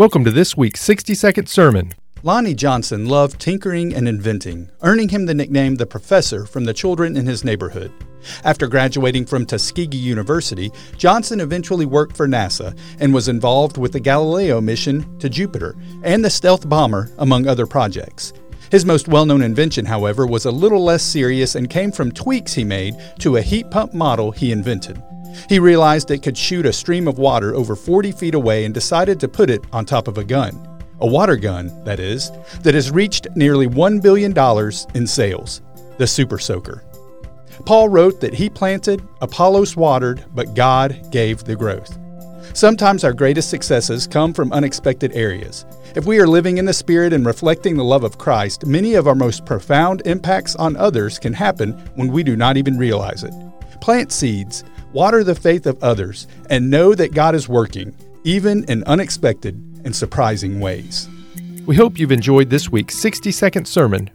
Welcome to this week's 60 second sermon. Lonnie Johnson loved tinkering and inventing, earning him the nickname the Professor from the children in his neighborhood. After graduating from Tuskegee University, Johnson eventually worked for NASA and was involved with the Galileo mission to Jupiter and the stealth bomber, among other projects. His most well known invention, however, was a little less serious and came from tweaks he made to a heat pump model he invented. He realized it could shoot a stream of water over 40 feet away and decided to put it on top of a gun. A water gun, that is, that has reached nearly $1 billion in sales. The Super Soaker. Paul wrote that he planted, Apollos watered, but God gave the growth. Sometimes our greatest successes come from unexpected areas. If we are living in the Spirit and reflecting the love of Christ, many of our most profound impacts on others can happen when we do not even realize it. Plant seeds, water the faith of others, and know that God is working, even in unexpected and surprising ways. We hope you've enjoyed this week's 60 second sermon